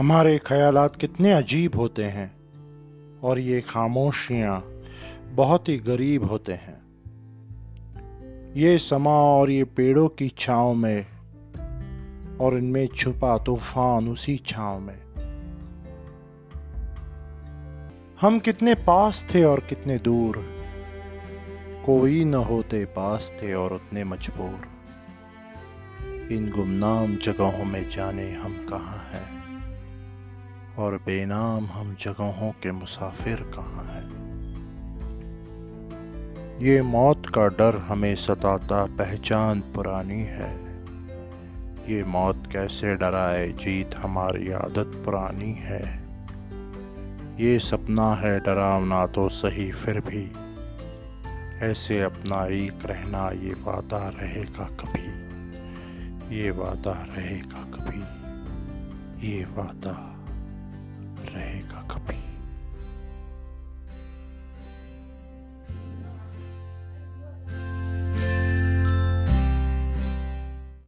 हमारे ख्यालात कितने अजीब होते हैं और ये खामोशियाँ बहुत ही गरीब होते हैं। ये समा और ये पेड़ों की छाव में और इनमें छुपा तूफ़ान उसी छाव में। हम कितने पास थे और कितने दूर। कोई न होते पास थे और उतने मजबूर। इन गुमनाम जगहों में जाने हम कहाँ हैं? और बेनाम हम जगहों के मुसाफिर कहाँ हैं? ये मौत का डर हमें सताता पहचान पुरानी है। ये मौत कैसे डराए जीत हमारी आदत पुरानी है। ये सपना है डरावना तो सही फिर भी। ऐसे अपना एक रहना ये वादा रहेगा कभी। ये वादा रहेगा कभी। ये वादा